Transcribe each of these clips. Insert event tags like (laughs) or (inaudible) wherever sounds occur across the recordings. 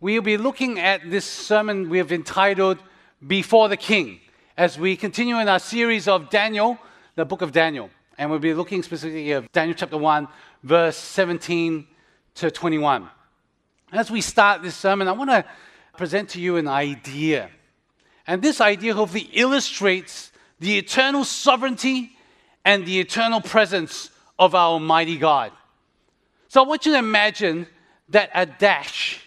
we'll be looking at this sermon we have entitled Before the King as we continue in our series of Daniel, the book of Daniel. And we'll be looking specifically at Daniel chapter 1, verse 17 to 21. As we start this sermon, I want to present to you an idea. And this idea hopefully illustrates the eternal sovereignty and the eternal presence of our Almighty God. So I want you to imagine that a dash,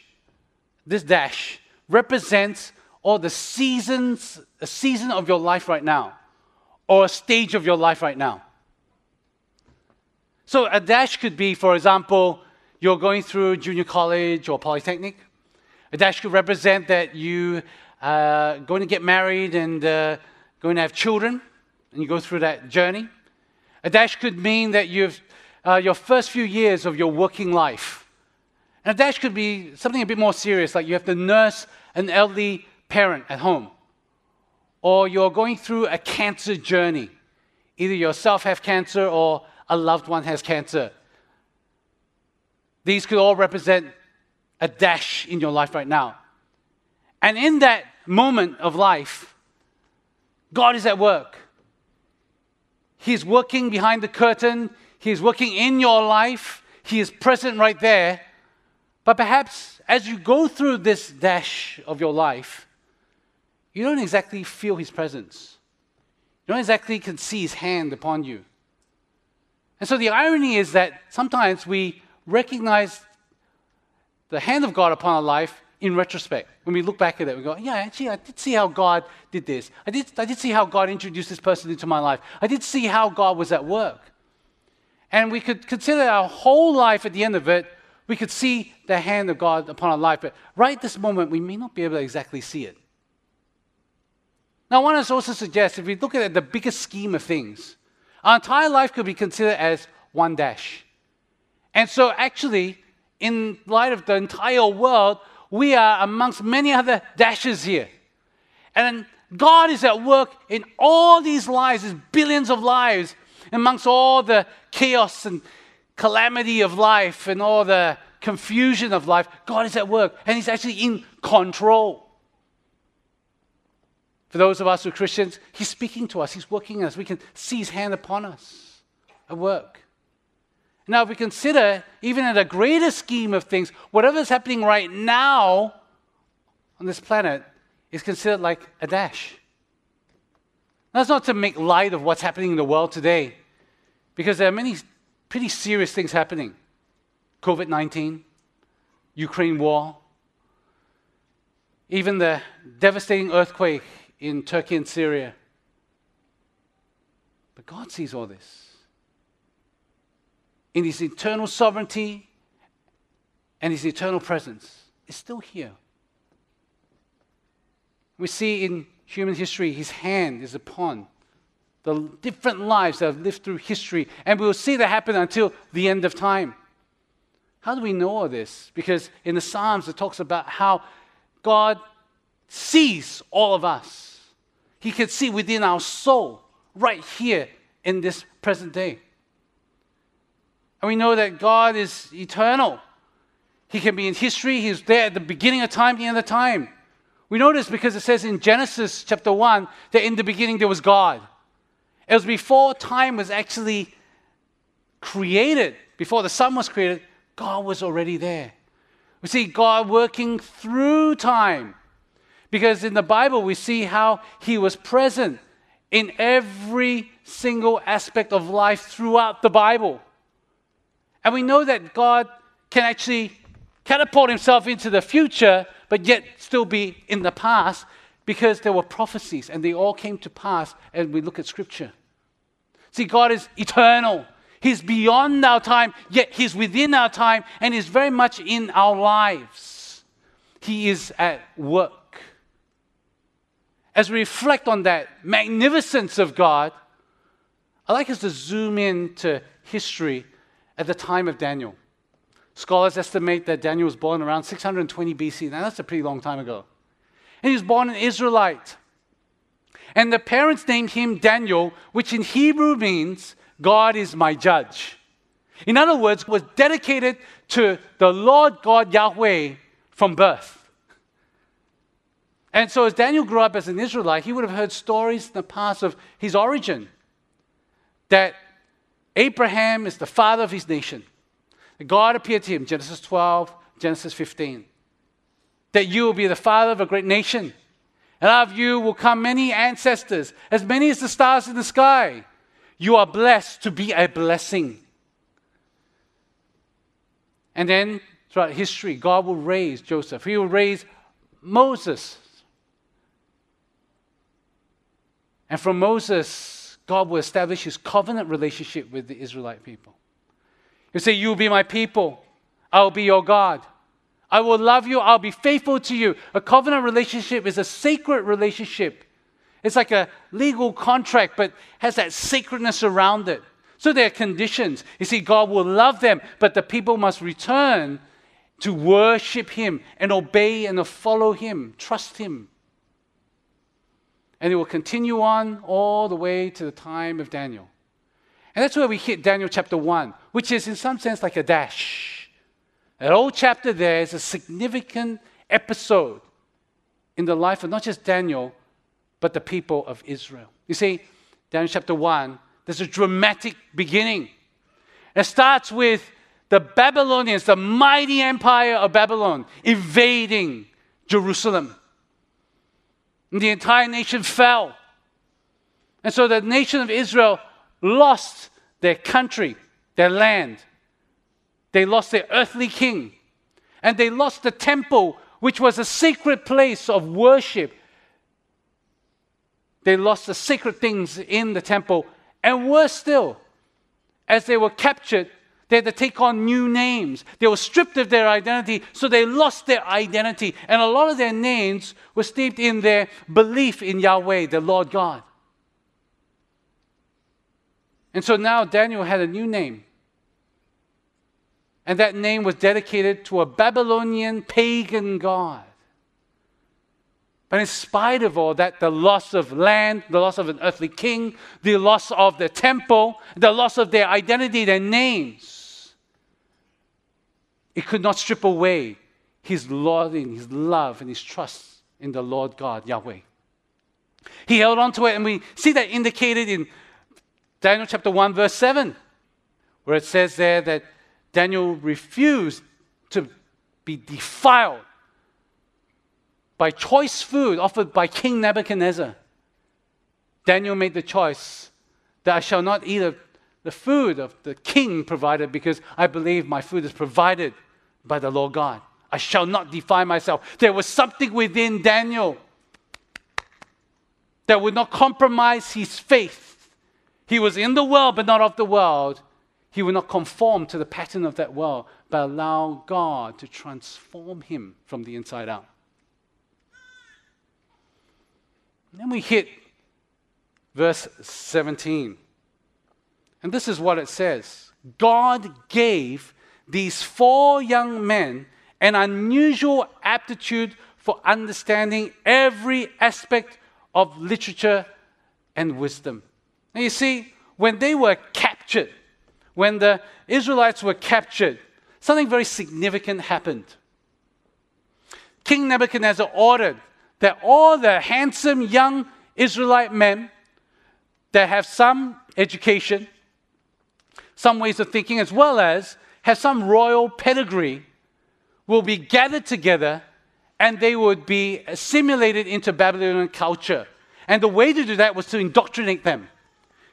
this dash, represents all the seasons, a season of your life right now, or a stage of your life right now. So a dash could be, for example, you're going through junior college or polytechnic. A dash could represent that you are going to get married and uh, going to have children, and you go through that journey. A dash could mean that you've uh, your first few years of your working life. And a dash could be something a bit more serious, like you have to nurse an elderly parent at home, or you're going through a cancer journey. Either yourself have cancer or a loved one has cancer. These could all represent a dash in your life right now. And in that moment of life, God is at work. He's working behind the curtain, He's working in your life, He is present right there. But perhaps as you go through this dash of your life, you don't exactly feel His presence. You don't exactly can see His hand upon you. And so the irony is that sometimes we recognize the hand of God upon our life in retrospect. When we look back at it, we go, yeah, actually, I did see how God did this. I did, I did see how God introduced this person into my life. I did see how God was at work. And we could consider our whole life at the end of it, we could see the hand of God upon our life. But right this moment, we may not be able to exactly see it. Now, I want to also suggest if we look at the bigger scheme of things, our entire life could be considered as one dash. And so, actually, in light of the entire world, we are amongst many other dashes here. And God is at work in all these lives, these billions of lives, amongst all the chaos and calamity of life and all the confusion of life. God is at work and He's actually in control. For those of us who are Christians, He's speaking to us, He's working in us. We can see His hand upon us at work. Now, if we consider, even in a greater scheme of things, whatever is happening right now on this planet is considered like a dash. That's not to make light of what's happening in the world today, because there are many pretty serious things happening COVID 19, Ukraine war, even the devastating earthquake in Turkey and Syria. But God sees all this in his eternal sovereignty and his eternal presence is still here. We see in human history his hand is upon the different lives that have lived through history, and we will see that happen until the end of time. How do we know all this? Because in the Psalms it talks about how God sees all of us. He can see within our soul right here in this present day. And we know that God is eternal. He can be in history, He's there at the beginning of time, the end of time. We know this because it says in Genesis chapter 1 that in the beginning there was God. It was before time was actually created, before the sun was created, God was already there. We see God working through time. Because in the Bible, we see how He was present in every single aspect of life throughout the Bible. And we know that God can actually catapult himself into the future, but yet still be in the past because there were prophecies and they all came to pass as we look at Scripture. See, God is eternal. He's beyond our time, yet He's within our time and He's very much in our lives. He is at work. As we reflect on that magnificence of God, I'd like us to zoom in to history at the time of Daniel. Scholars estimate that Daniel was born around 620 BC. Now, that's a pretty long time ago. And he was born an Israelite. And the parents named him Daniel, which in Hebrew means God is my judge. In other words, was dedicated to the Lord God Yahweh from birth. And so, as Daniel grew up as an Israelite, he would have heard stories in the past of his origin that Abraham is the father of his nation. God appeared to him, Genesis 12, Genesis 15, that you will be the father of a great nation. And out of you will come many ancestors, as many as the stars in the sky. You are blessed to be a blessing. And then throughout history, God will raise Joseph. He will raise Moses. And from Moses, God will establish his covenant relationship with the Israelite people. He'll say, You will be my people, I will be your God. I will love you, I'll be faithful to you. A covenant relationship is a sacred relationship. It's like a legal contract, but has that sacredness around it. So there are conditions. You see, God will love them, but the people must return to worship Him and obey and follow Him, trust Him. And it will continue on all the way to the time of Daniel. And that's where we hit Daniel chapter 1, which is in some sense like a dash. That whole chapter there is a significant episode in the life of not just Daniel, but the people of Israel. You see, Daniel chapter 1 there's a dramatic beginning. It starts with the Babylonians, the mighty empire of Babylon, invading Jerusalem. And the entire nation fell. And so the nation of Israel lost their country, their land. They lost their earthly king. And they lost the temple, which was a sacred place of worship. They lost the sacred things in the temple and worse still, as they were captured, they had to take on new names. They were stripped of their identity, so they lost their identity. And a lot of their names were steeped in their belief in Yahweh, the Lord God. And so now Daniel had a new name. And that name was dedicated to a Babylonian pagan god. But in spite of all that, the loss of land, the loss of an earthly king, the loss of the temple, the loss of their identity, their names, it could not strip away his and his love and his trust in the Lord God, Yahweh. He held on to it, and we see that indicated in Daniel chapter 1, verse 7, where it says there that Daniel refused to be defiled by choice food offered by King Nebuchadnezzar. Daniel made the choice that I shall not eat of the food of the king provided because I believe my food is provided by the Lord God. I shall not defile myself. There was something within Daniel that would not compromise his faith. He was in the world, but not of the world. He would not conform to the pattern of that world, but allow God to transform him from the inside out. then we hit verse 17. And this is what it says God gave these four young men an unusual aptitude for understanding every aspect of literature and wisdom. Now, you see, when they were captured, when the Israelites were captured, something very significant happened. King Nebuchadnezzar ordered that all the handsome young Israelite men that have some education, some ways of thinking, as well as have some royal pedigree, will be gathered together and they would be assimilated into Babylonian culture. And the way to do that was to indoctrinate them,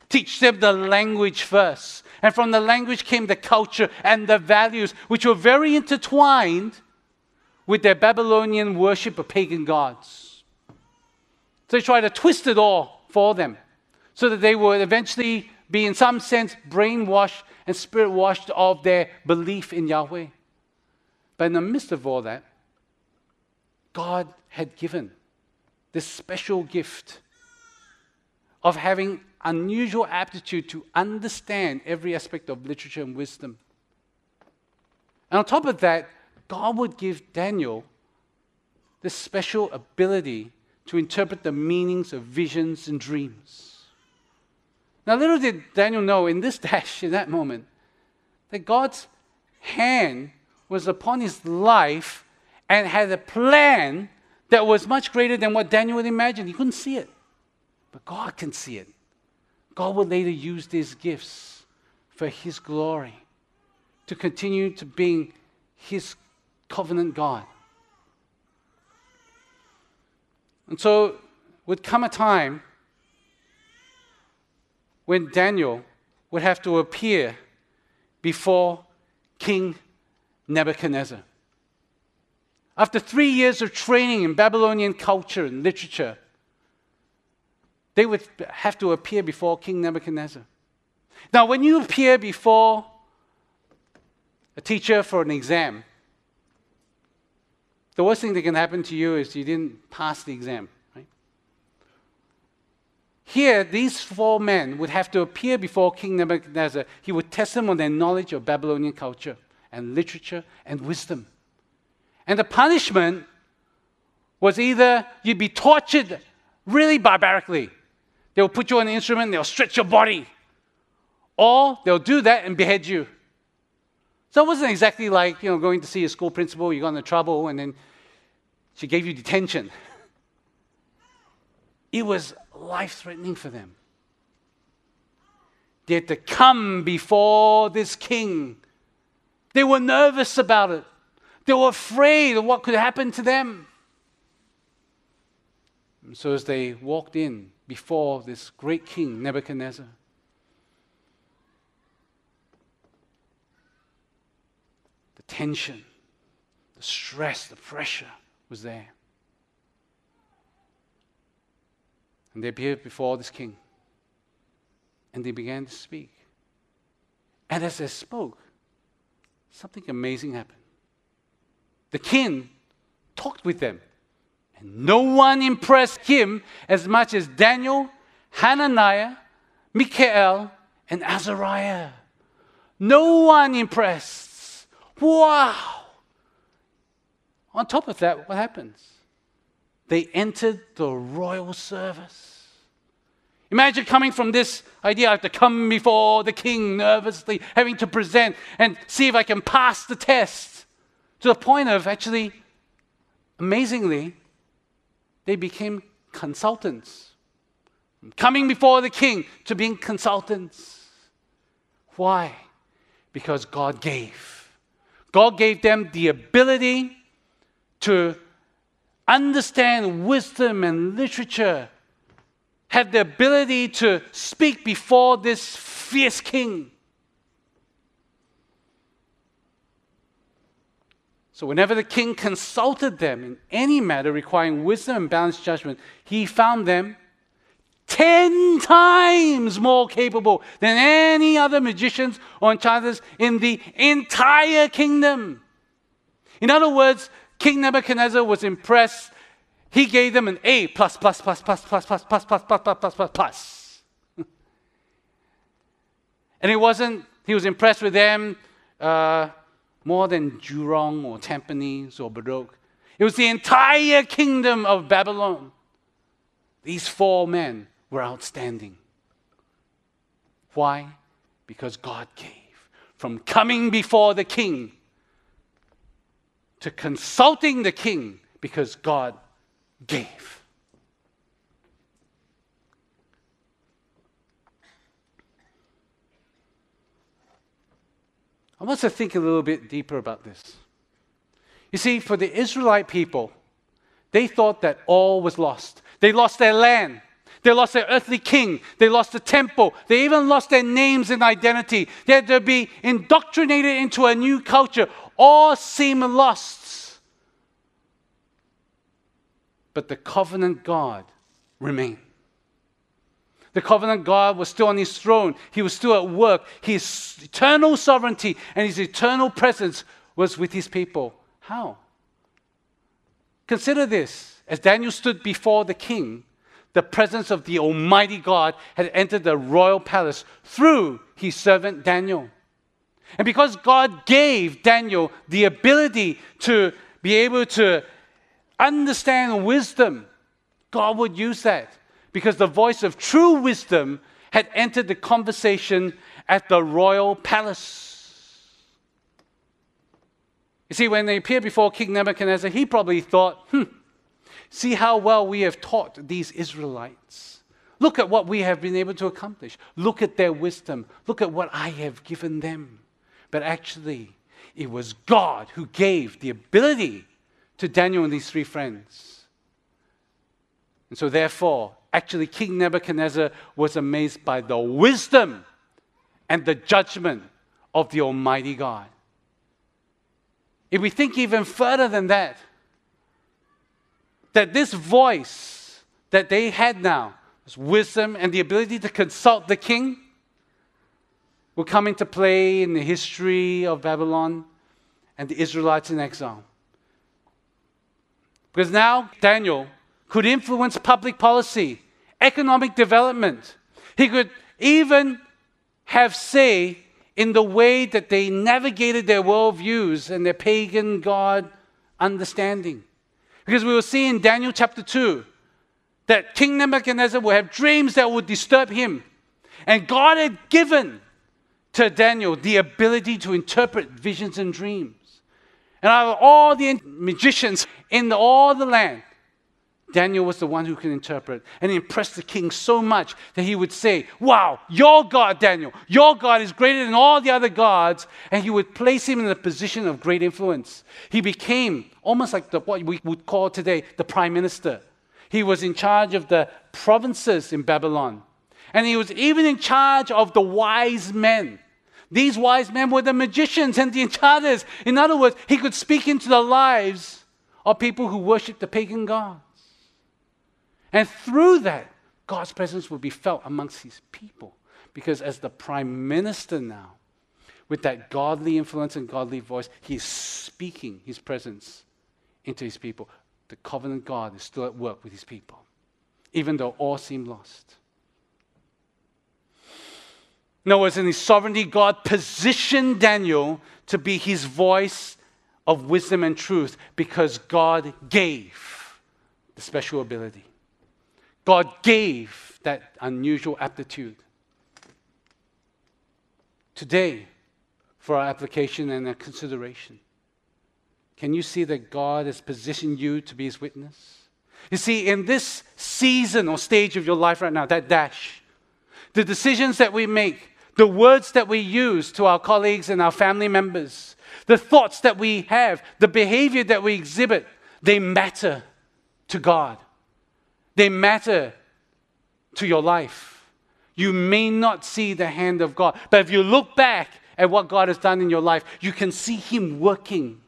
teach them the language first. And from the language came the culture and the values, which were very intertwined with their Babylonian worship of pagan gods. So they tried to twist it all for them so that they would eventually be, in some sense, brainwashed and spirit washed of their belief in Yahweh. But in the midst of all that, God had given this special gift of having unusual aptitude to understand every aspect of literature and wisdom. And on top of that, God would give Daniel this special ability to interpret the meanings of visions and dreams. Now, little did Daniel know in this (laughs) dash, in that moment, that God's hand was upon his life and had a plan that was much greater than what Daniel would imagine. He couldn't see it, but God can see it. God would later use these gifts for his glory to continue to being his covenant God. And so would come a time when Daniel would have to appear before King Nebuchadnezzar. After three years of training in Babylonian culture and literature, they would have to appear before King Nebuchadnezzar. Now, when you appear before a teacher for an exam, the worst thing that can happen to you is you didn't pass the exam. Right? Here, these four men would have to appear before King Nebuchadnezzar. He would test them on their knowledge of Babylonian culture and literature and wisdom. And the punishment was either you'd be tortured really barbarically. They'll put you on an instrument, they'll stretch your body, or they'll do that and behead you. So it wasn't exactly like, you know, going to see a school principal, you got into trouble, and then she gave you detention. It was life threatening for them. They had to come before this king. They were nervous about it. They were afraid of what could happen to them. And so, as they walked in before this great king, Nebuchadnezzar, The tension, the stress, the pressure was there. And they appeared before this king. And they began to speak. And as they spoke, something amazing happened. The king talked with them. And no one impressed him as much as Daniel, Hananiah, Mishael, and Azariah. No one impressed. Wow! On top of that, what happens? They entered the royal service. Imagine coming from this idea I have to come before the king nervously, having to present and see if I can pass the test, to the point of actually, amazingly, they became consultants. Coming before the king to being consultants. Why? Because God gave. God gave them the ability to understand wisdom and literature, have the ability to speak before this fierce king. So, whenever the king consulted them in any matter requiring wisdom and balanced judgment, he found them 10 times more capable than any other magicians or enchanters in the entire kingdom. In other words, King Nebuchadnezzar was impressed. He gave them an A plus plus plus plus plus plus plus plus plus plus plus plus plus. And it wasn't, he was impressed with them uh, more than Jurong or Tampines or Bedok. It was the entire kingdom of Babylon. These four men were outstanding. Why? Because God gave. From coming before the king to consulting the king because God gave. I want to think a little bit deeper about this. You see, for the Israelite people, they thought that all was lost. They lost their land. They lost their earthly king. They lost the temple. They even lost their names and identity. They had to be indoctrinated into a new culture. All seemed lost. But the covenant God remained. The covenant God was still on his throne. He was still at work. His eternal sovereignty and his eternal presence was with his people. How? Consider this as Daniel stood before the king, the presence of the Almighty God had entered the royal palace through his servant Daniel. And because God gave Daniel the ability to be able to understand wisdom, God would use that because the voice of true wisdom had entered the conversation at the royal palace. You see, when they appeared before King Nebuchadnezzar, he probably thought, hmm, see how well we have taught these Israelites. Look at what we have been able to accomplish. Look at their wisdom. Look at what I have given them. But actually, it was God who gave the ability to Daniel and these three friends. And so, therefore, actually, King Nebuchadnezzar was amazed by the wisdom and the judgment of the Almighty God. If we think even further than that, that this voice that they had now, this wisdom and the ability to consult the king, will come into play in the history of Babylon and the Israelites in exile. Because now Daniel could influence public policy, economic development. He could even have say in the way that they navigated their worldviews and their pagan God understanding. Because we will see in Daniel chapter 2 that King Nebuchadnezzar will have dreams that would disturb him. And God had given to Daniel the ability to interpret visions and dreams. And out of all the magicians in all the land, Daniel was the one who could interpret and he impressed the king so much that he would say, Wow, your God, Daniel, your God is greater than all the other gods. And he would place him in a position of great influence. He became almost like the, what we would call today the prime minister. He was in charge of the provinces in Babylon. And he was even in charge of the wise men. These wise men were the magicians and the enchanters. In other words, he could speak into the lives of people who worship the pagan gods. And through that, God's presence will be felt amongst his people. Because as the prime minister now, with that godly influence and godly voice, he's speaking his presence into his people. The covenant God is still at work with his people, even though all seem lost. In other words, in his sovereignty, God positioned Daniel to be his voice of wisdom and truth because God gave the special ability. God gave that unusual aptitude. Today, for our application and our consideration, can you see that God has positioned you to be his witness? You see, in this season or stage of your life right now, that dash, the decisions that we make, the words that we use to our colleagues and our family members, the thoughts that we have, the behavior that we exhibit, they matter to God. They matter to your life. You may not see the hand of God, but if you look back at what God has done in your life, you can see Him working.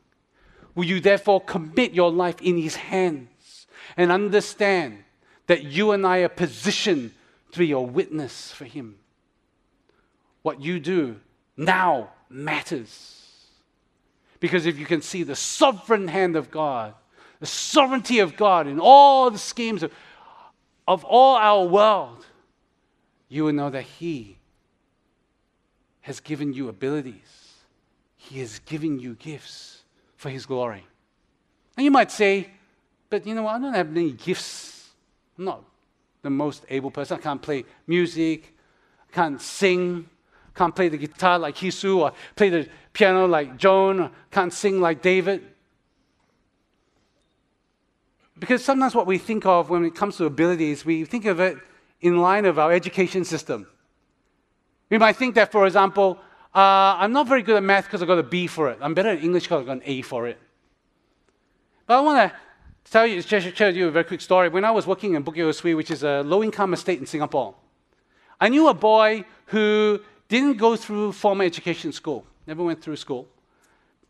Will you therefore commit your life in His hands and understand that you and I are positioned to be a witness for Him? What you do now matters. Because if you can see the sovereign hand of God, the sovereignty of God in all the schemes of of all our world, you will know that He has given you abilities. He has given you gifts for His glory. And you might say, but you know what? I don't have any gifts. I'm not the most able person. I can't play music. I can't sing. I can't play the guitar like Hisu or play the piano like Joan. Or can't sing like David. Because sometimes what we think of when it comes to abilities, we think of it in line of our education system. We might think that, for example, uh, I'm not very good at math because I got a B for it. I'm better at English because I got an A for it. But I want to tell you, just share you a very quick story. When I was working in Bukit Ho which is a low-income estate in Singapore, I knew a boy who didn't go through formal education school, never went through school.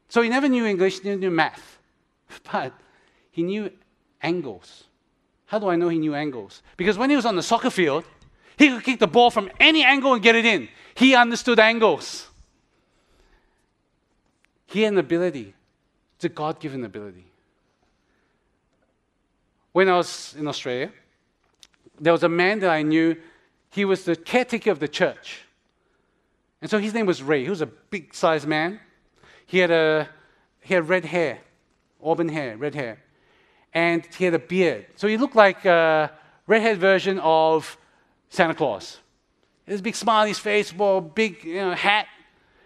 So he never knew English, didn't know math. (laughs) But he knew angles. How do I know he knew angles? Because when he was on the soccer field, he could kick the ball from any angle and get it in. He understood angles. He had an ability. It's a God given ability. when I was in Australia, there was a man that I knew. He was the caretaker of the church. And so his name was Ray. He was a big sized man. He had, a, he had red hair, auburn hair, red hair. And he had a beard. So he looked like a redhead version of Santa Claus. A big smile on his face, wore a big you know, hat.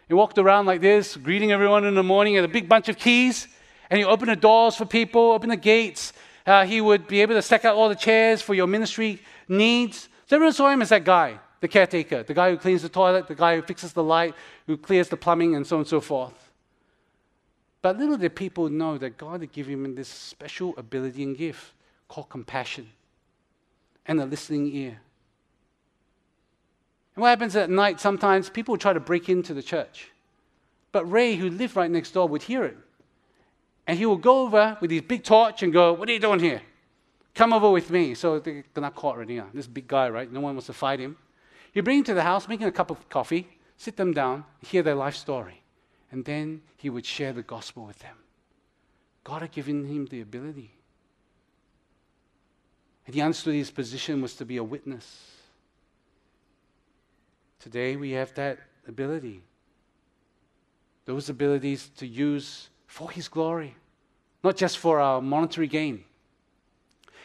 He walked around like this, greeting everyone in the morning, had a big bunch of keys. And he opened the doors for people, opened the gates. Uh, he would be able to stack out all the chairs for your ministry needs. So everyone saw him as that guy the caretaker, the guy who cleans the toilet, the guy who fixes the light, who clears the plumbing, and so on and so forth. But little did people know that God had given him this special ability and gift called compassion and a listening ear. And what happens at night, sometimes people try to break into the church. But Ray, who lived right next door, would hear it. And he would go over with his big torch and go, What are you doing here? Come over with me. So they're not caught already. Yeah. This big guy, right? No one wants to fight him. You bring him to the house, make him a cup of coffee, sit them down, hear their life story, and then he would share the gospel with them. God had given him the ability. And he understood his position was to be a witness. Today we have that ability. Those abilities to use for his glory, not just for our monetary gain.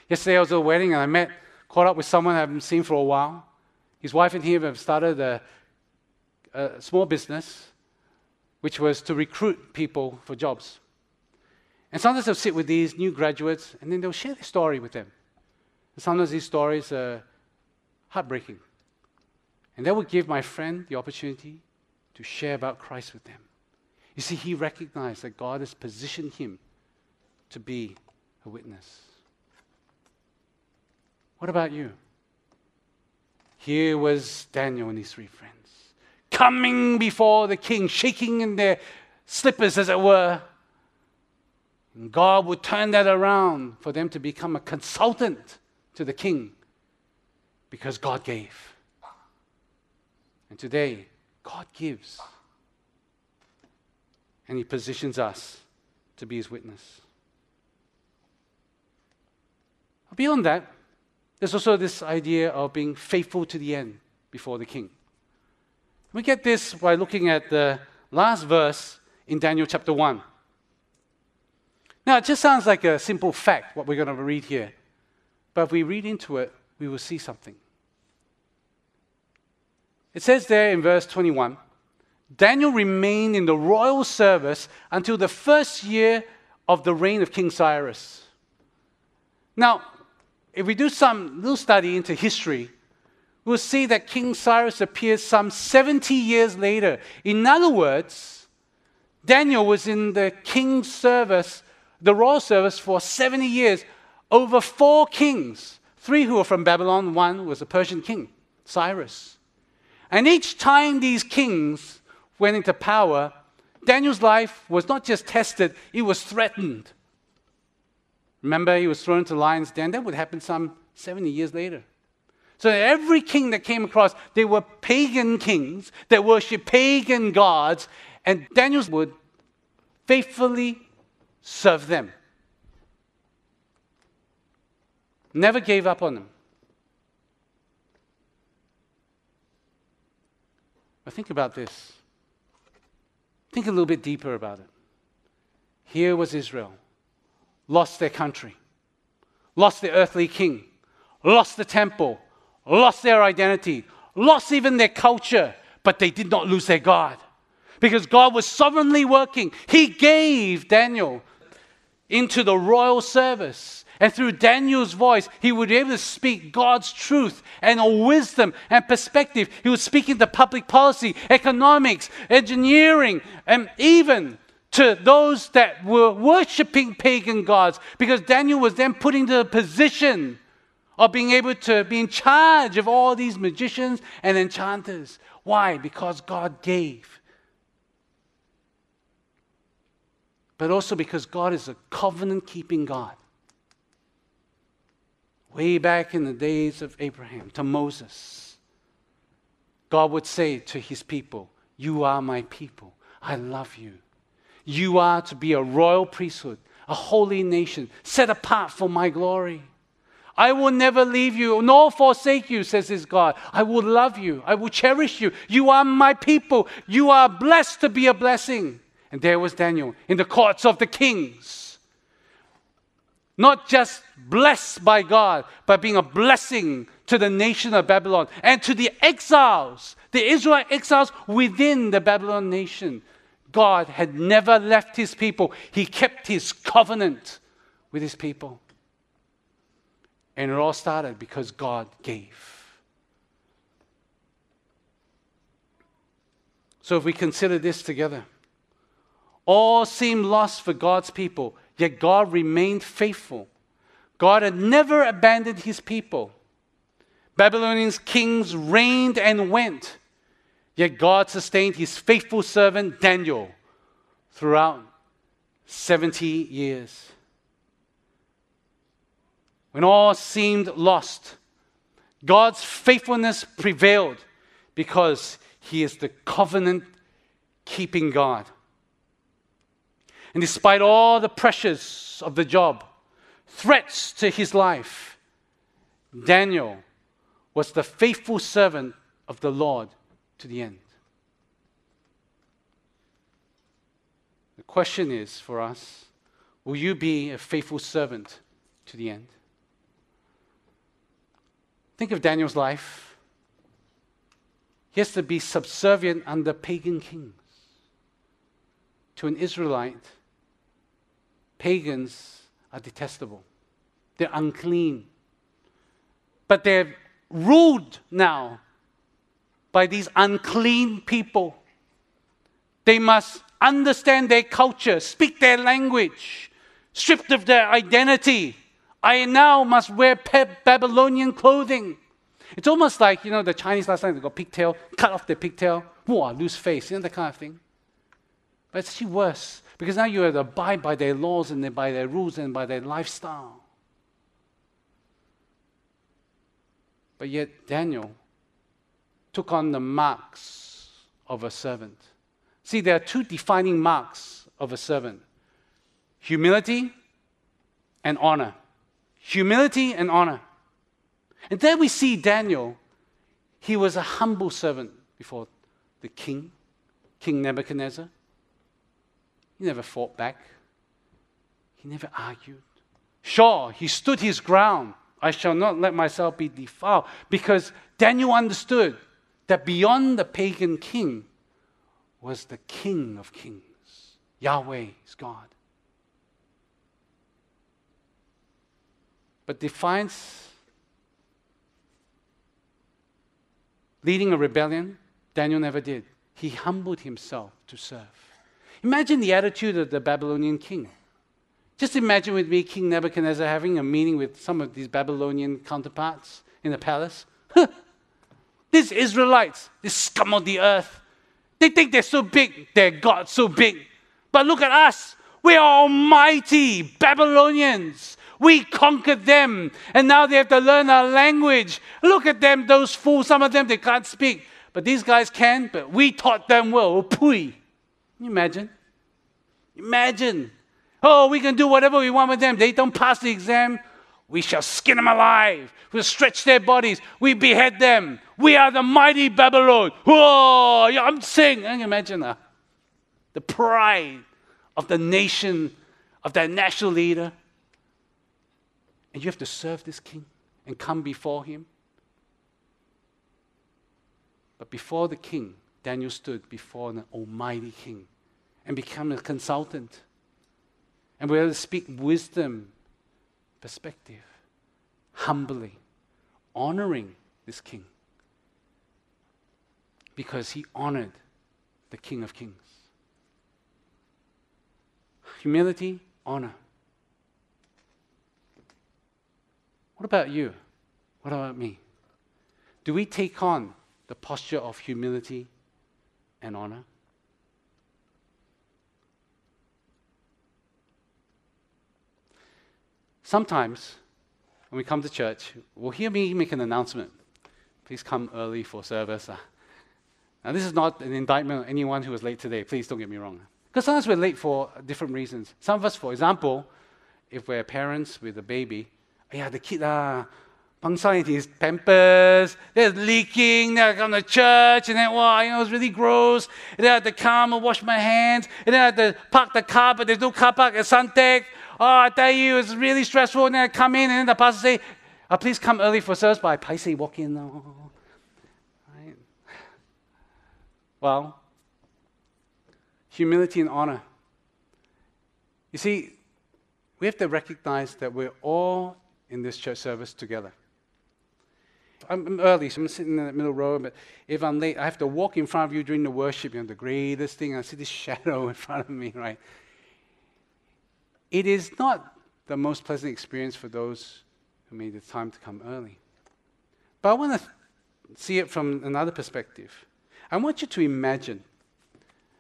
Yesterday I was at a wedding and I met, caught up with someone I haven't seen for a while. His wife and him have started a, a small business which was to recruit people for jobs. And sometimes they'll sit with these new graduates and then they'll share their story with them. And sometimes these stories are heartbreaking. And they will give my friend the opportunity to share about Christ with them. You see, he recognized that God has positioned him to be a witness. What about you? Here was Daniel and his three friends coming before the king, shaking in their slippers, as it were. And God would turn that around for them to become a consultant to the king because God gave. And today, God gives. And He positions us to be His witness. Beyond that, there's also this idea of being faithful to the end before the king. We get this by looking at the last verse in Daniel chapter 1. Now, it just sounds like a simple fact, what we're going to read here. But if we read into it, we will see something. It says there in verse 21 Daniel remained in the royal service until the first year of the reign of King Cyrus. Now, if we do some little study into history, we'll see that King Cyrus appears some 70 years later. In other words, Daniel was in the king's service, the royal service, for 70 years, over four kings. Three who were from Babylon, one was a Persian king, Cyrus. And each time these kings went into power, Daniel's life was not just tested, it was threatened. Remember, he was thrown into the lion's den. That would happen some 70 years later. So every king that came across, they were pagan kings that worshiped pagan gods, and Daniel would faithfully serve them. Never gave up on them. But think about this. Think a little bit deeper about it. Here was Israel lost their country, lost their earthly king, lost the temple, lost their identity, lost even their culture, but they did not lose their God. Because God was sovereignly working. He gave Daniel into the royal service. And through Daniel's voice, he would be able to speak God's truth and wisdom and perspective. He was speaking to public policy, economics, engineering, and even to those that were worshiping pagan gods because Daniel was then put into a position of being able to be in charge of all these magicians and enchanters. Why? Because God gave. But also because God is a covenant keeping God. Way back in the days of Abraham to Moses, God would say to his people, You are my people. I love you. You are to be a royal priesthood, a holy nation, set apart for my glory. I will never leave you nor forsake you, says his God. I will love you. I will cherish you. You are my people. You are blessed to be a blessing. And there was Daniel in the courts of the kings. Not just blessed by God, but being a blessing to the nation of Babylon and to the exiles, the Israel exiles within the Babylon nation. God had never left his people, he kept his covenant with his people. And it all started because God gave. So if we consider this together, all seemed lost for God's people, yet God remained faithful. God had never abandoned his people. Babylonian kings reigned and went, yet God sustained his faithful servant Daniel throughout 70 years. When all seemed lost, God's faithfulness prevailed because he is the covenant keeping God. And despite all the pressures of the job, threats to his life, Daniel was the faithful servant of the Lord to the end. The question is for us will you be a faithful servant to the end? Think of Daniel's life. He has to be subservient under pagan kings. To an Israelite, pagans are detestable, they're unclean. But they're ruled now by these unclean people. They must understand their culture, speak their language, stripped of their identity. I now must wear Babylonian clothing. It's almost like, you know, the Chinese last night, they got pigtail, cut off their pigtail, whoa, lose face, you know, that kind of thing. But it's actually worse because now you have to abide by their laws and by their rules and by their lifestyle. But yet, Daniel took on the marks of a servant. See, there are two defining marks of a servant humility and honor. Humility and honor. And there we see Daniel. He was a humble servant before the king, King Nebuchadnezzar. He never fought back, he never argued. Sure, he stood his ground. I shall not let myself be defiled. Because Daniel understood that beyond the pagan king was the King of kings. Yahweh is God. But defiance, leading a rebellion, Daniel never did. He humbled himself to serve. Imagine the attitude of the Babylonian king. Just imagine with me King Nebuchadnezzar having a meeting with some of these Babylonian counterparts in the palace. these Israelites, this scum of the earth, they think they're so big, their God so big. But look at us. We are almighty Babylonians. We conquered them, and now they have to learn our language. Look at them, those fools. Some of them they can't speak, but these guys can. But we taught them well. Oh, pui. Can you imagine? Imagine. Oh, we can do whatever we want with them. They don't pass the exam. We shall skin them alive. We'll stretch their bodies. We behead them. We are the mighty Babylon. Oh, Whoa, I'm saying. Imagine that? The pride of the nation, of that national leader. And you have to serve this king and come before him. But before the king, Daniel stood before an almighty king and became a consultant. And we're able to speak wisdom, perspective, humbly, honoring this king. Because he honored the King of Kings. Humility, honor. What about you? What about me? Do we take on the posture of humility and honor? Sometimes when we come to church, we'll hear me make an announcement. Please come early for service. Ah. Now, this is not an indictment on anyone who was late today. Please don't get me wrong. Because sometimes we're late for different reasons. Some of us, for example, if we're parents with a baby, Yeah, the kid, uh, Pangsang his pampers, there's leaking, then I come to church, and then, wow, you know, it's really gross. And then I had to come and wash my hands, and then I had to park the car, but there's no car park at Suntec. Oh, I tell you, it's really stressful. And then I come in, and then the pastor say, oh, please come early for service, but I say walk in. Oh. Right? Well, humility and honor. You see, we have to recognize that we're all in this church service together. I'm early, so I'm sitting in the middle row, but if I'm late, I have to walk in front of you during the worship, you know, the greatest thing, I see this (laughs) shadow in front of me, right? It is not the most pleasant experience for those who made the time to come early. But I want to see it from another perspective. I want you to imagine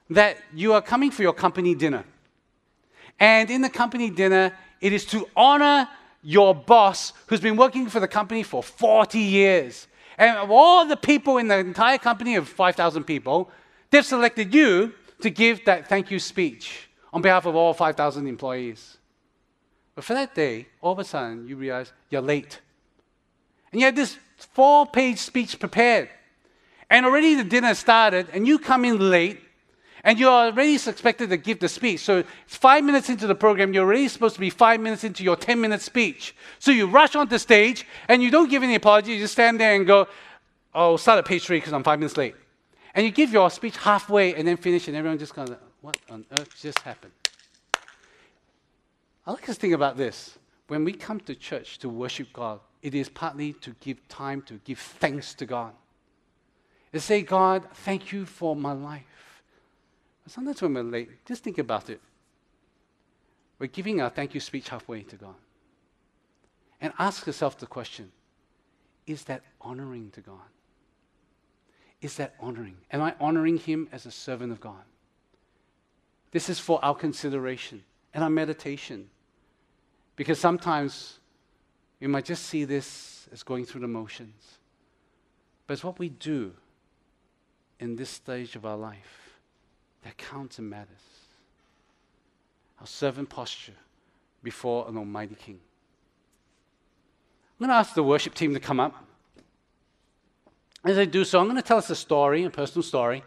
that you are coming for your company dinner. And in the company dinner, it is to honor your boss who's been working for the company for 40 years. And of all the people in the entire company of 5,000 people, they've selected you to give that thank you speech on behalf of all 5,000 employees. But for that day, all of a sudden, you realize you're late. And you have this four page speech prepared. And already the dinner started, and you come in late, and you're already expected to give the speech. So five minutes into the program, you're already supposed to be five minutes into your 10 minute speech. So you rush onto stage and you don't give any apology. You just stand there and go, oh, start at page three because I'm five minutes late. And you give your speech halfway and then finish, and everyone just goes, what on earth just happened? I like to think about this. When we come to church to worship God, it is partly to give time to give thanks to God. And say, God, thank you for my life. Sometimes when we're late, just think about it. We're giving our thank you speech halfway to God. And ask yourself the question is that honoring to God? Is that honoring? Am I honoring Him as a servant of God? This is for our consideration and our meditation. Because sometimes we might just see this as going through the motions. But it's what we do in this stage of our life that counts and matters. Our servant posture before an almighty king. I'm going to ask the worship team to come up. As they do so, I'm going to tell us a story, a personal story,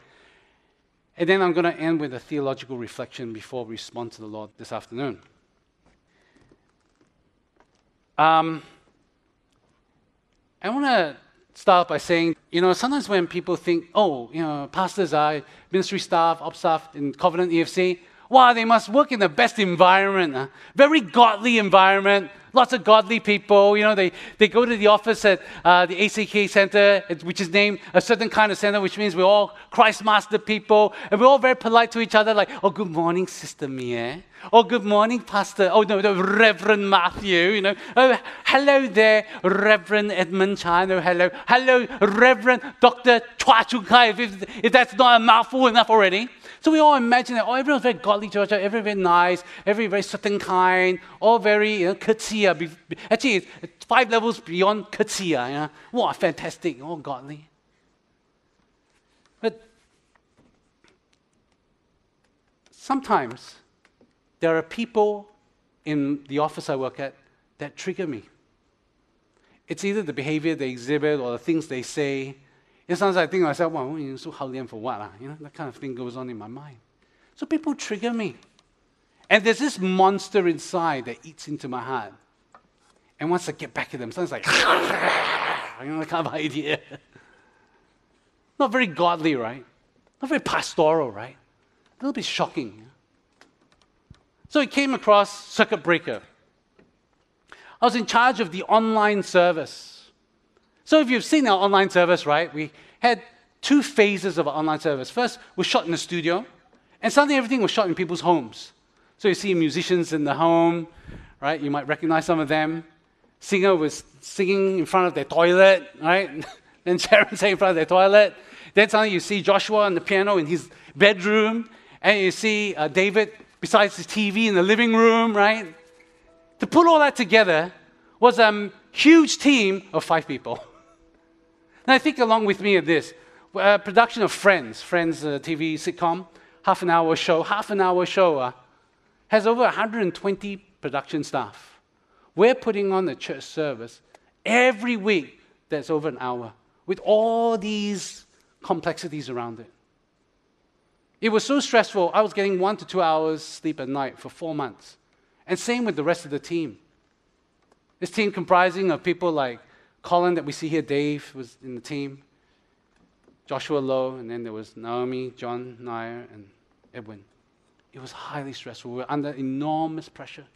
and then I'm going to end with a theological reflection before we respond to the Lord this afternoon. Um, I want to start by saying, you know, sometimes when people think, oh, you know, pastors are ministry staff, op staff in Covenant EFC, wow, they must work in the best environment, uh, very godly environment, lots of godly people. You know, they, they go to the office at uh, the ACK Center, which is named a certain kind of center, which means we're all Christ Master people, and we're all very polite to each other, like, oh, good morning, Sister Mia. Oh, good morning, Pastor. Oh, no, no, Reverend Matthew. You know, oh, hello there, Reverend Edmund Chan. Oh, hello, hello, Reverend Dr. Chua Chung Kai, if, if that's not a mouthful enough already. So we all imagine that, oh, everyone's very godly church, everyone very nice, every very certain kind, all very, you know, curtsy. Uh, actually, it's five levels beyond curtsy. Uh, you know? Fantastic, all godly. But sometimes there are people in the office I work at that trigger me. It's either the behavior they exhibit or the things they say. It sounds like I think to myself, well, you know, so how for what? Ah, you know, that kind of thing goes on in my mind. So people trigger me. And there's this monster inside that eats into my heart. And once I get back at them, sounds like, (laughs) you know, that kind of idea. Not very godly, right? Not very pastoral, right? A little bit shocking. So he came across Circuit Breaker. I was in charge of the online service. So if you've seen our online service, right, we had two phases of online service. First was shot in the studio, and suddenly everything was shot in people's homes. So you see musicians in the home, right? You might recognize some of them. Singer was singing in front of their toilet, right? (laughs) then Sharon sang in front of their toilet. Then suddenly you see Joshua on the piano in his bedroom, and you see uh, David besides the TV in the living room, right? To put all that together was a huge team of five people. (laughs) I think along with me of this, a production of Friends, Friends uh, TV sitcom, half an hour show, half an hour show, uh, has over 120 production staff. We're putting on a church service every week that's over an hour with all these complexities around it. It was so stressful, I was getting one to two hours sleep at night for four months. And same with the rest of the team. This team comprising of people like Colin that we see here, Dave was in the team, Joshua Lowe, and then there was Naomi, John Nair, and Edwin. It was highly stressful. We were under enormous pressure.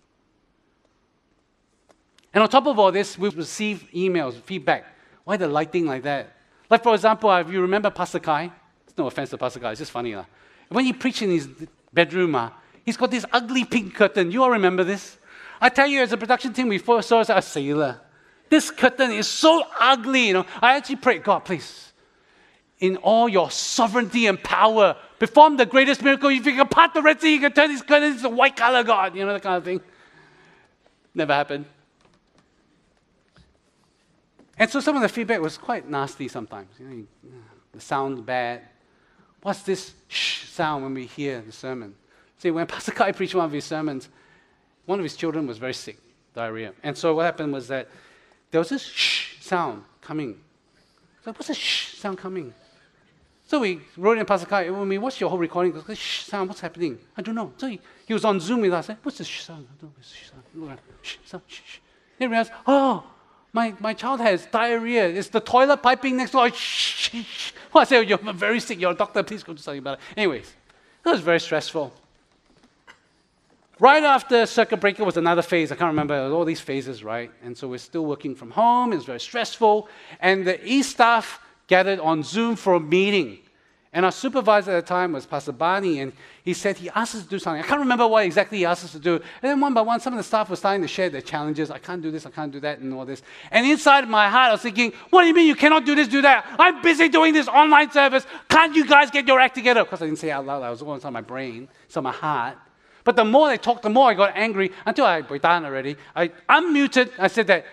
And on top of all this, we received emails, feedback. Why the lighting like that? Like, for example, if you remember Pastor Kai, it's no offense to Pastor Kai, it's just funny. Uh. When he preached in his bedroom, uh, he's got this ugly pink curtain. You all remember this? I tell you, as a production team, we first saw a sailor. This curtain is so ugly, you know. I actually prayed, God, please, in all your sovereignty and power, perform the greatest miracle. If you can part the Red Sea, you can turn this curtain into white color, God. You know, that kind of thing. Never happened. And so some of the feedback was quite nasty sometimes. You know, the sound bad. What's this shh sound when we hear the sermon? See, when (laughs) Pastor Kai preached one of his sermons, one of his children was very sick, diarrhea. And so what happened was that there was this shh sound coming. So what's this shh sound coming? So we wrote in Kai, I mean, what's your whole recording? Goes, shh sound, what's happening? I don't know. So he, he was on Zoom with us. Said, what's this shh sound? I don't know. Shh sound? Shh sound, shh, shh. Then realized, oh, my, my child has diarrhea. It's the toilet piping next door. Shh, shh, shh. Well, I said, You're very sick. You're a doctor. Please go do something about it. Anyways, it was very stressful. Right after circuit breaker was another phase. I can't remember. all these phases, right? And so we're still working from home. It's very stressful. And the E staff gathered on Zoom for a meeting. And our supervisor at the time was Pastor Barney, and he said he asked us to do something. I can't remember what exactly he asked us to do. And then one by one, some of the staff were starting to share their challenges. I can't do this, I can't do that, and all this. And inside my heart, I was thinking, what do you mean you cannot do this, do that? I'm busy doing this online service. Can't you guys get your act together? Of course, I didn't say out loud. I was all inside my brain, inside my heart. But the more they talked, the more I got angry until I broke down already. I unmuted. I said that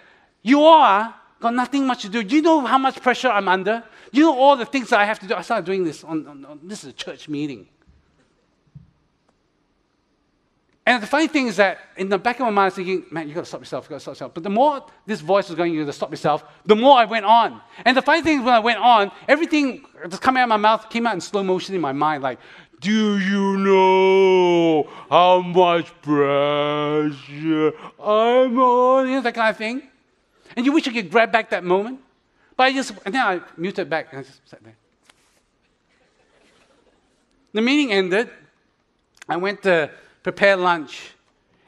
you are got nothing much to do. You know how much pressure I'm under? You know all the things that I have to do. I started doing this on, on, on this is a church meeting. And the funny thing is that in the back of my mind, I was thinking, man, you got to stop yourself, you got to stop yourself. But the more this voice was going, you got to stop yourself, the more I went on. And the funny thing is, when I went on, everything was coming out of my mouth came out in slow motion in my mind, like, do you know how much pressure I'm on? You know, that kind of thing. And you wish you could grab back that moment. But I just, and then I muted back and I just sat there. The meeting ended. I went to prepare lunch.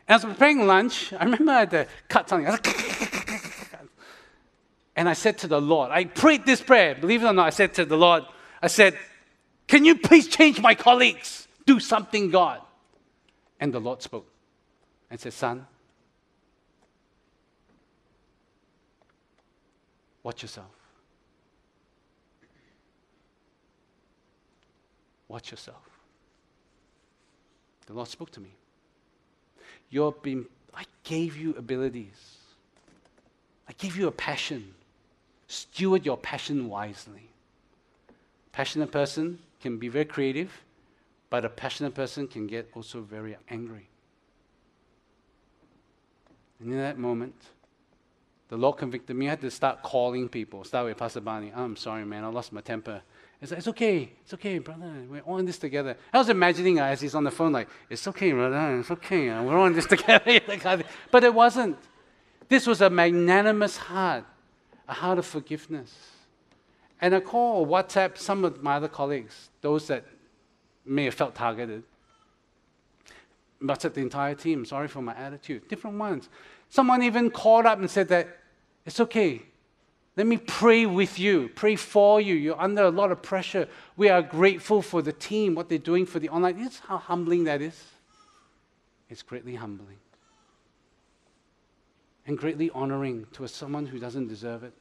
And as I was preparing lunch, I remember I had to cut something. And I said to the Lord, I prayed this prayer. Believe it or not, I said to the Lord, I said, Can you please change my colleagues? Do something, God. And the Lord spoke and said, Son, watch yourself. Watch yourself. The Lord spoke to me. You're being, I gave you abilities. I gave you a passion. Steward your passion wisely. Passionate person can be very creative, but a passionate person can get also very angry. And in that moment, the Lord convicted me. I had to start calling people. Start with Pastor Barney. I'm sorry, man. I lost my temper. It's, like, it's okay. It's okay, brother. We're all in this together. I was imagining uh, as he's on the phone, like, it's okay, brother. It's okay. Uh, we're all in this (laughs) together. (laughs) but it wasn't. This was a magnanimous heart, a heart of forgiveness. And I call or WhatsApp some of my other colleagues, those that may have felt targeted. WhatsApp the entire team, sorry for my attitude. Different ones. Someone even called up and said that it's okay. Let me pray with you, pray for you. You're under a lot of pressure. We are grateful for the team, what they're doing for the online. Know how humbling that is? It's greatly humbling and greatly honoring to someone who doesn't deserve it.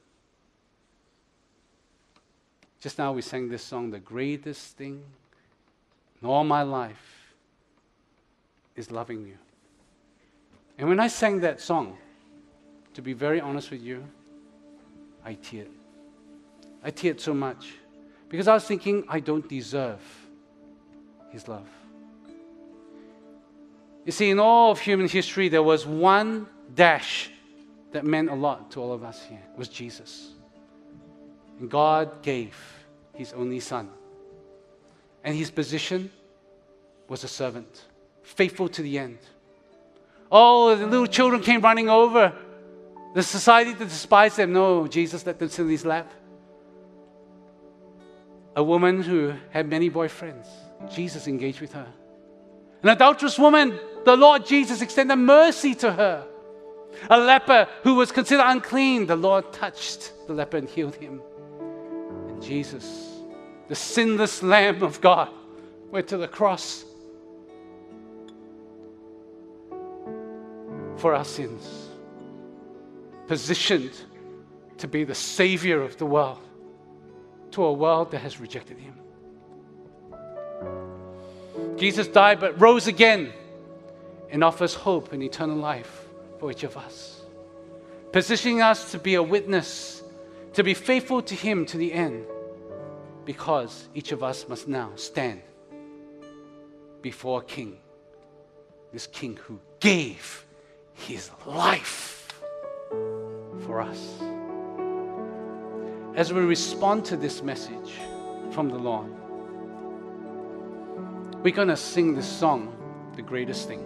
Just now we sang this song, The Greatest Thing in all my life is loving you. And when I sang that song, to be very honest with you, I teared. I teared so much because I was thinking, I don't deserve His love. You see, in all of human history, there was one dash that meant a lot to all of us here was Jesus. And God gave his only son. And his position was a servant, faithful to the end. Oh, the little children came running over. The society that despised them, no, Jesus let them sit in his lap. A woman who had many boyfriends, Jesus engaged with her. An adulterous woman, the Lord Jesus extended mercy to her. A leper who was considered unclean, the Lord touched the leper and healed him. Jesus, the sinless Lamb of God, went to the cross for our sins, positioned to be the Savior of the world to a world that has rejected Him. Jesus died but rose again and offers hope and eternal life for each of us, positioning us to be a witness, to be faithful to Him to the end, because each of us must now stand before a King, this King who gave his life for us. As we respond to this message from the Lord, we're going to sing this song, The Greatest Thing.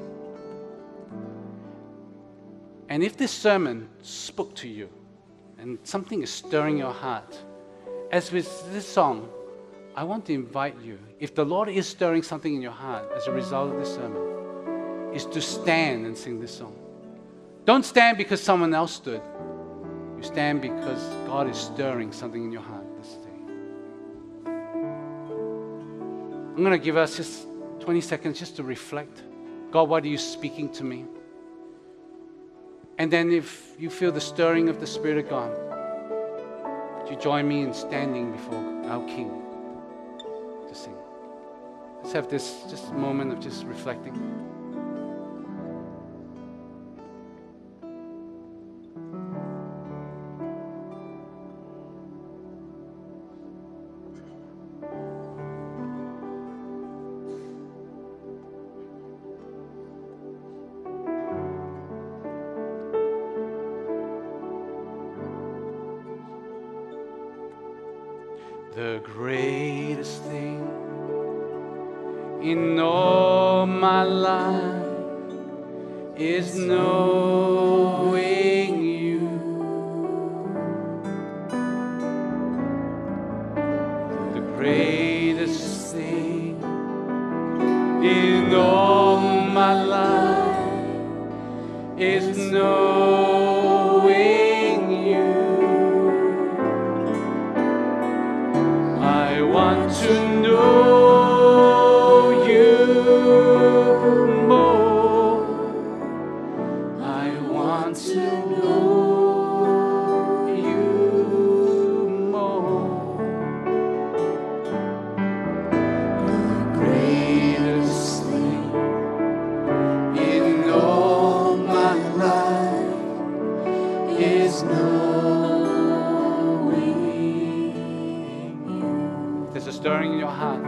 And if this sermon spoke to you and something is stirring your heart, as with this song, I want to invite you, if the Lord is stirring something in your heart as a result of this sermon, is to stand and sing this song. Don't stand because someone else stood. You stand because God is stirring something in your heart this day. I'm going to give us just 20 seconds just to reflect. God, what are you speaking to me? And then, if you feel the stirring of the Spirit of God, would you join me in standing before our King to sing? Let's have this just moment of just reflecting.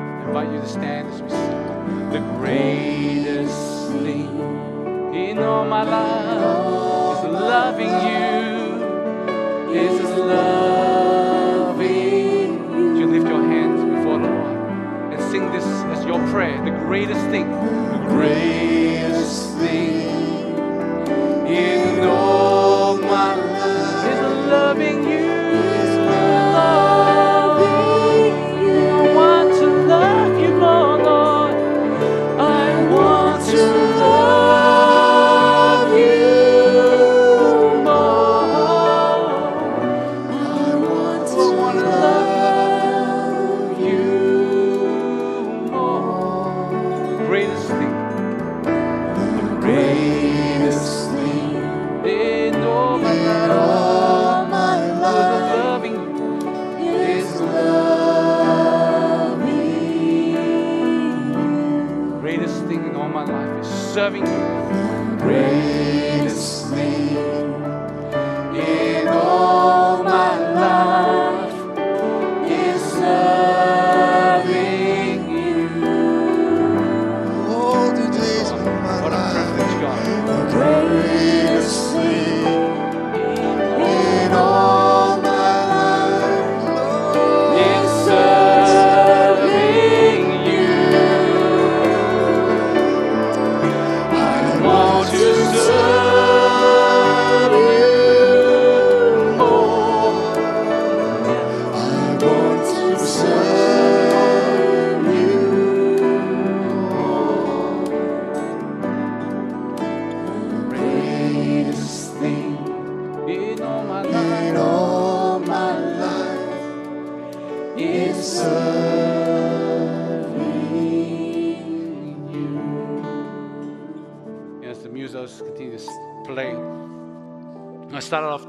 I invite you to stand as we sing. The greatest thing in all my life is loving you. Is loving you. Would you lift your hands before the Lord and sing this as your prayer? The greatest thing. The greatest thing in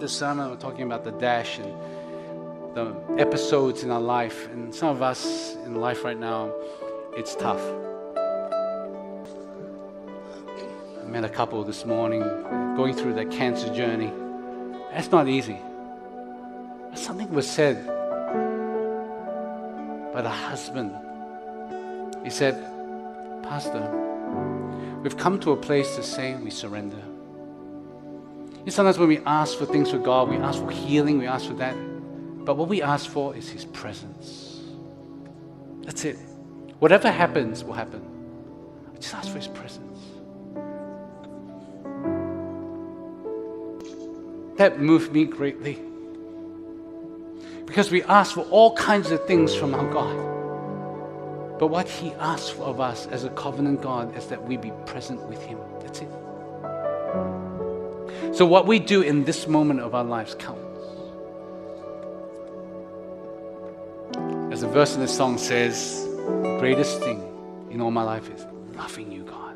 this sermon talking about the dash and the episodes in our life, and some of us in life right now, it's tough. I met a couple this morning going through their cancer journey. That's not easy. But something was said by the husband. He said, Pastor, we've come to a place to say we surrender. And sometimes when we ask for things for God, we ask for healing, we ask for that. But what we ask for is His presence. That's it. Whatever happens will happen. I just ask for His presence. That moved me greatly. Because we ask for all kinds of things from our God. But what He asks of us as a covenant God is that we be present with Him. That's it. So, what we do in this moment of our lives counts. As the verse in the song says, the greatest thing in all my life is loving you, God.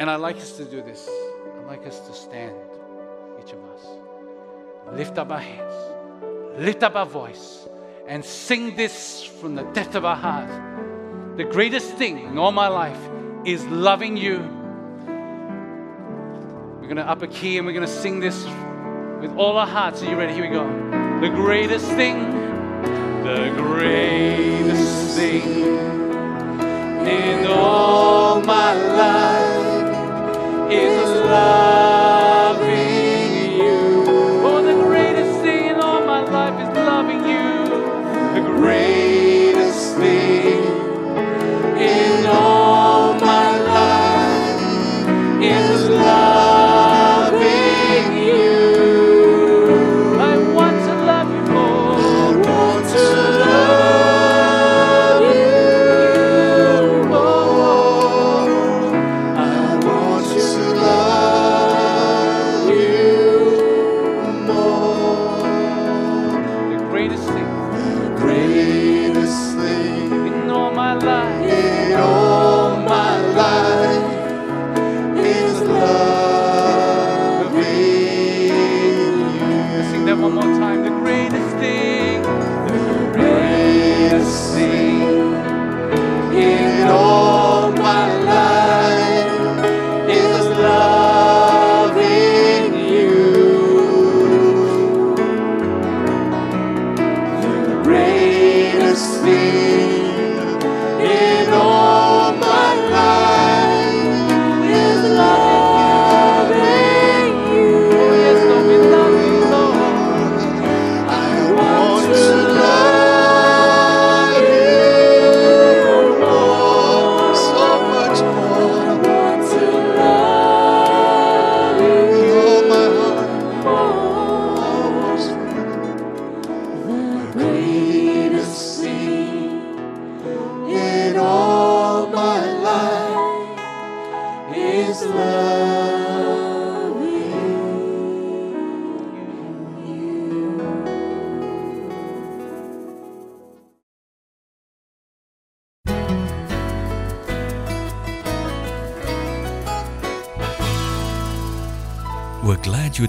And I'd like us to do this. I'd like us to stand, each of us, lift up our hands, lift up our voice, and sing this from the depth of our heart. The greatest thing in all my life is loving you. We're going to up a key and we're going to sing this with all our hearts. Are you ready? Here we go. The greatest thing, the greatest thing in all my life is loving time. The